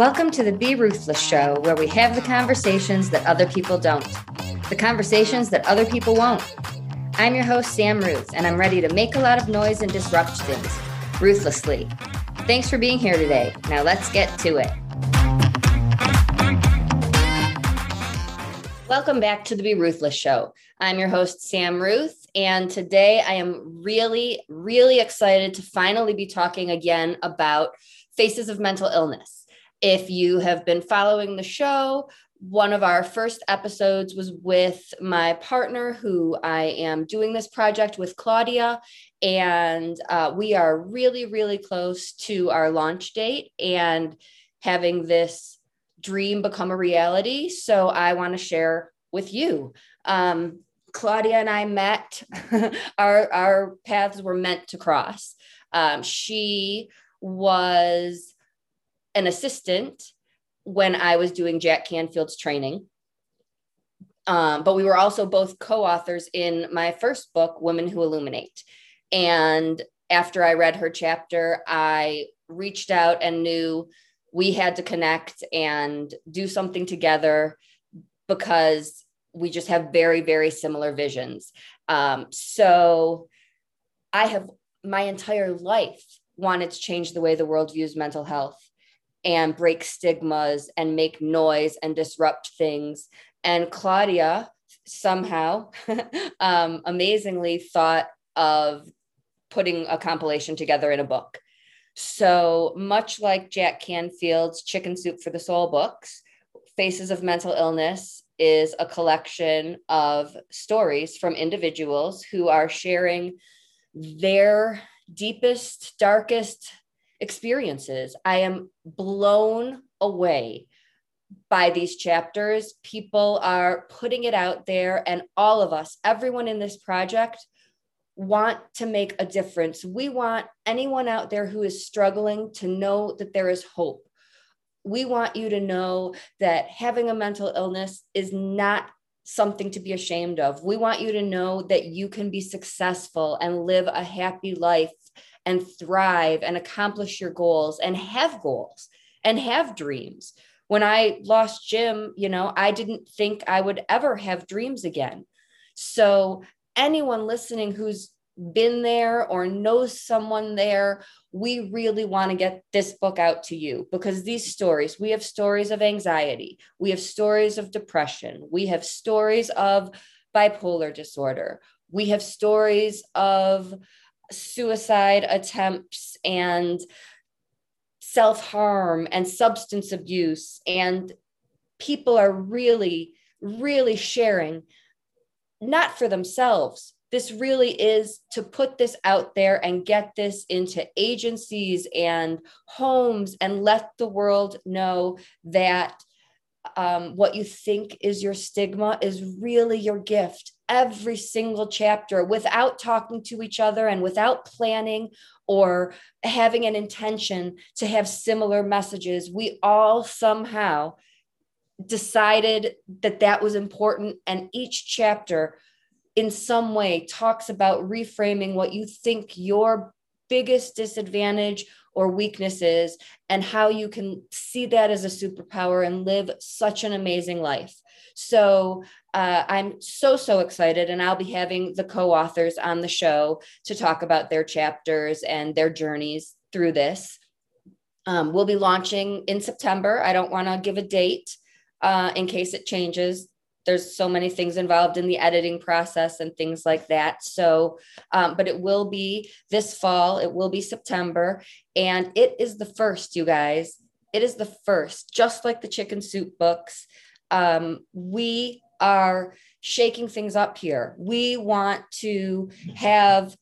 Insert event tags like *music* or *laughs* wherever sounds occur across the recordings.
Welcome to the Be Ruthless Show, where we have the conversations that other people don't, the conversations that other people won't. I'm your host, Sam Ruth, and I'm ready to make a lot of noise and disrupt things ruthlessly. Thanks for being here today. Now let's get to it. Welcome back to the Be Ruthless Show. I'm your host, Sam Ruth, and today I am really, really excited to finally be talking again about faces of mental illness. If you have been following the show, one of our first episodes was with my partner, who I am doing this project with, Claudia. And uh, we are really, really close to our launch date and having this dream become a reality. So I want to share with you. Um, Claudia and I met, *laughs* our, our paths were meant to cross. Um, she was an assistant when I was doing Jack Canfield's training. Um, but we were also both co authors in my first book, Women Who Illuminate. And after I read her chapter, I reached out and knew we had to connect and do something together because we just have very, very similar visions. Um, so I have my entire life wanted to change the way the world views mental health and break stigmas and make noise and disrupt things. And Claudia somehow *laughs* um, amazingly thought of putting a compilation together in a book. So much like Jack Canfield's Chicken Soup for the Soul books, Faces of Mental Illness is a collection of stories from individuals who are sharing their deepest, darkest, experiences. I am blown away by these chapters. People are putting it out there, and all of us, everyone in this project, want to make a difference. We want anyone out there who is struggling to know that there is hope. We want you to know that having a mental illness is not something to be ashamed of. We want you to know that you can be successful and live a happy life and thrive and accomplish your goals and have goals and have dreams. When I lost Jim, you know, I didn't think I would ever have dreams again. So, anyone listening who's been there or knows someone there, we really want to get this book out to you because these stories, we have stories of anxiety, we have stories of depression, we have stories of bipolar disorder, we have stories of suicide attempts and self harm and substance abuse. And people are really, really sharing, not for themselves. This really is to put this out there and get this into agencies and homes and let the world know that um, what you think is your stigma is really your gift every single chapter without talking to each other and without planning or having an intention to have similar messages. We all somehow decided that that was important. And each chapter, in some way, talks about reframing what you think your biggest disadvantage or weaknesses and how you can see that as a superpower and live such an amazing life. So uh, I'm so, so excited. And I'll be having the co authors on the show to talk about their chapters and their journeys through this. Um, we'll be launching in September. I don't want to give a date uh, in case it changes there's so many things involved in the editing process and things like that. So, um, but it will be this fall, it will be September, and it is the first, you guys. It is the first, just like the chicken soup books. Um, we are shaking things up here. We want to have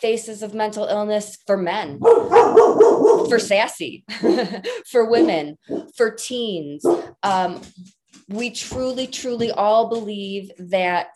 faces of mental illness for men, for sassy, *laughs* for women, for teens. Um, we truly, truly all believe that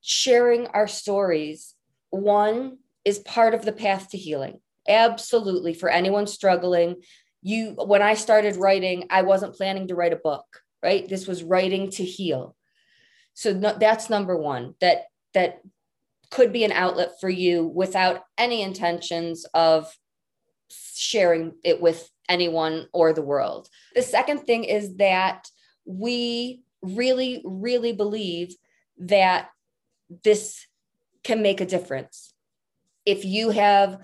sharing our stories, one, is part of the path to healing. Absolutely. For anyone struggling, you, when I started writing, I wasn't planning to write a book, right? This was writing to heal. So no, that's number one, that, that could be an outlet for you without any intentions of sharing it with anyone or the world. The second thing is that we really, really believe that this can make a difference. If you have,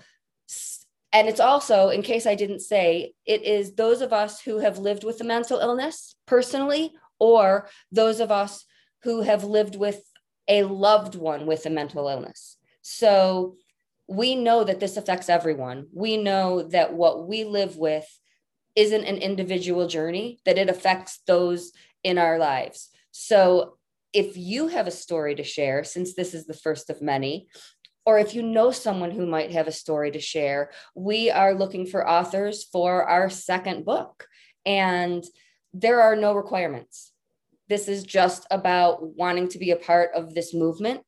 and it's also, in case I didn't say, it is those of us who have lived with a mental illness personally, or those of us who have lived with a loved one with a mental illness. So we know that this affects everyone. We know that what we live with isn't an individual journey, that it affects those in our lives. So if you have a story to share, since this is the first of many, or if you know someone who might have a story to share, we are looking for authors for our second book. And there are no requirements. This is just about wanting to be a part of this movement.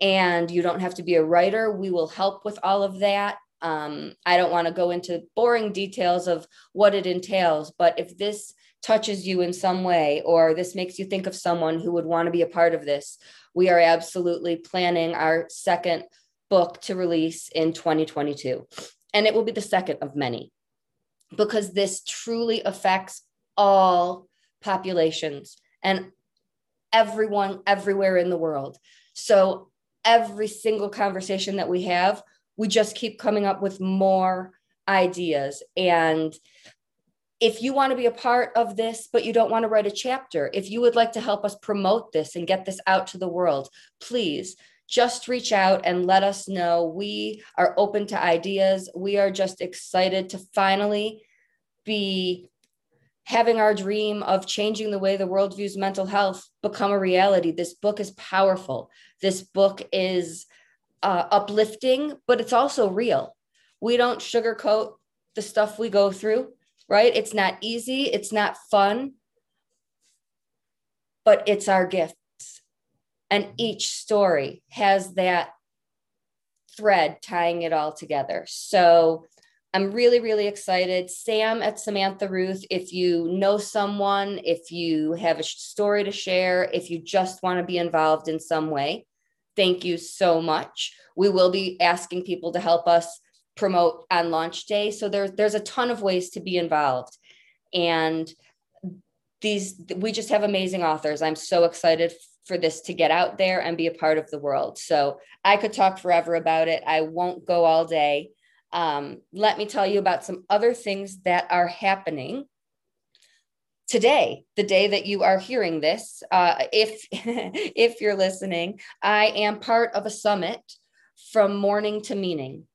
And you don't have to be a writer. We will help with all of that. Um, I don't want to go into boring details of what it entails, but if this touches you in some way or this makes you think of someone who would want to be a part of this, we are absolutely planning our second book to release in 2022. And it will be the second of many because this truly affects all populations and everyone everywhere in the world. So every single conversation that we have, we just keep coming up with more ideas and if you want to be a part of this, but you don't want to write a chapter, if you would like to help us promote this and get this out to the world, please just reach out and let us know. We are open to ideas. We are just excited to finally be having our dream of changing the way the world views mental health become a reality. This book is powerful. This book is uh, uplifting, but it's also real. We don't sugarcoat the stuff we go through right? It's not easy, it's not fun, but it's our gifts. And each story has that thread tying it all together. So I'm really, really excited. Sam at Samantha Ruth, if you know someone, if you have a story to share, if you just want to be involved in some way, thank you so much. We will be asking people to help us promote on launch day. So there's there's a ton of ways to be involved. And these we just have amazing authors. I'm so excited for this to get out there and be a part of the world. So I could talk forever about it. I won't go all day. Um, let me tell you about some other things that are happening today the day that you are hearing this uh, if *laughs* if you're listening i am part of a summit from mourning to meaning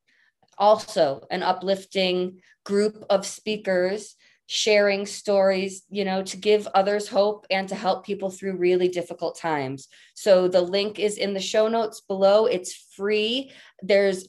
also an uplifting group of speakers sharing stories, you know, to give others hope and to help people through really difficult times. So the link is in the show notes below. It's free. There's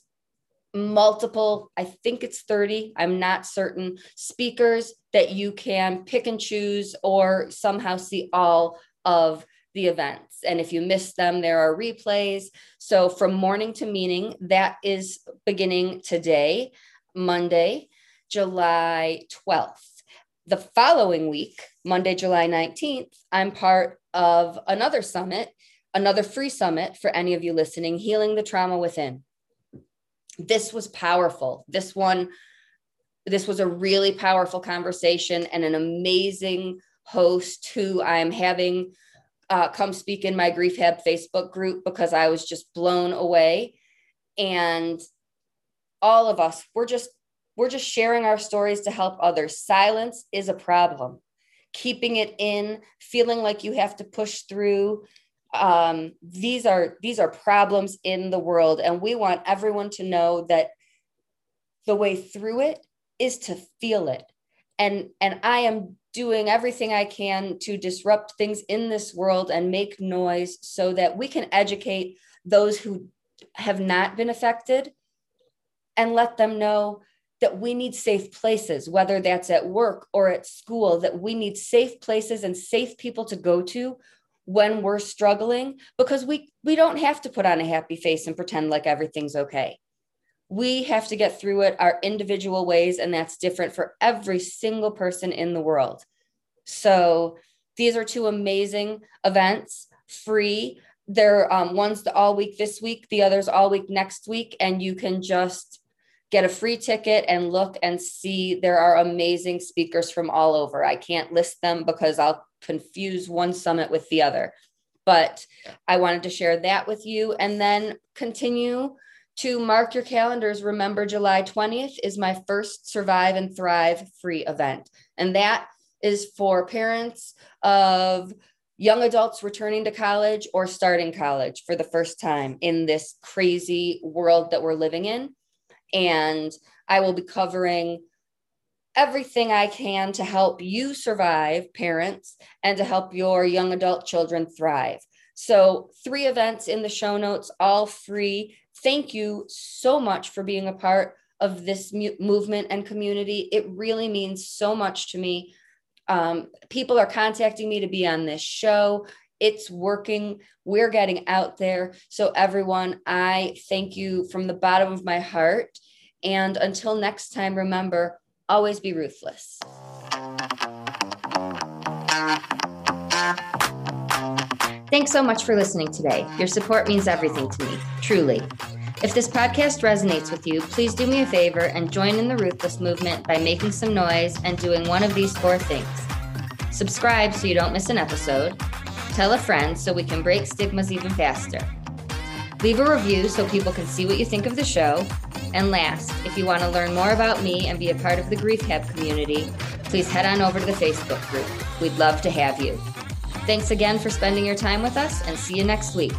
multiple, I think it's 30, I'm not certain, speakers that you can pick and choose or somehow see all of the events. And if you miss them, there are replays. So from mourning to meaning, that is beginning today, Monday, July 12th. The following week, Monday, July 19th, I'm part of another summit, another free summit for any of you listening, Healing the Trauma Within. This was powerful. This one, this was a really powerful conversation and an amazing host who I'm having uh, come speak in my Grief Hab Facebook group because I was just blown away. And all of us, we're just we're just sharing our stories to help others. Silence is a problem. Keeping it in, feeling like you have to push through. Um, these are these are problems in the world, and we want everyone to know that the way through it is to feel it. And and I am doing everything I can to disrupt things in this world and make noise so that we can educate those who have not been affected and let them know that we need safe places, whether that's at work or at school, that we need safe places and safe people to go to when we're struggling because we we don't have to put on a happy face and pretend like everything's okay we have to get through it our individual ways and that's different for every single person in the world so these are two amazing events free they're um, one's the all week this week the others all week next week and you can just get a free ticket and look and see there are amazing speakers from all over. I can't list them because I'll confuse one summit with the other. But I wanted to share that with you and then continue to mark your calendars. Remember, July 20th is my first Survive and Thrive free event. And that is for parents of young adults returning to college or starting college for the first time in this crazy world that we're living in. And I will be covering everything I can to help you survive, parents, and to help your young adult children thrive. So, three events in the show notes, all free. Thank you so much for being a part of this mu- movement and community. It really means so much to me. Um, people are contacting me to be on this show. It's working. We're getting out there. So, everyone, I thank you from the bottom of my heart. And until next time, remember always be ruthless. Thanks so much for listening today. Your support means everything to me, truly. If this podcast resonates with you, please do me a favor and join in the Ruthless movement by making some noise and doing one of these four things. Subscribe so you don't miss an episode. Tell a friend so we can break stigmas even faster. Leave a review so people can see what you think of the show. And last, if you want to learn more about me and be a part of the Grief Hab community, please head on over to the Facebook group. We'd love to have you. Thanks again for spending your time with us and see you next week.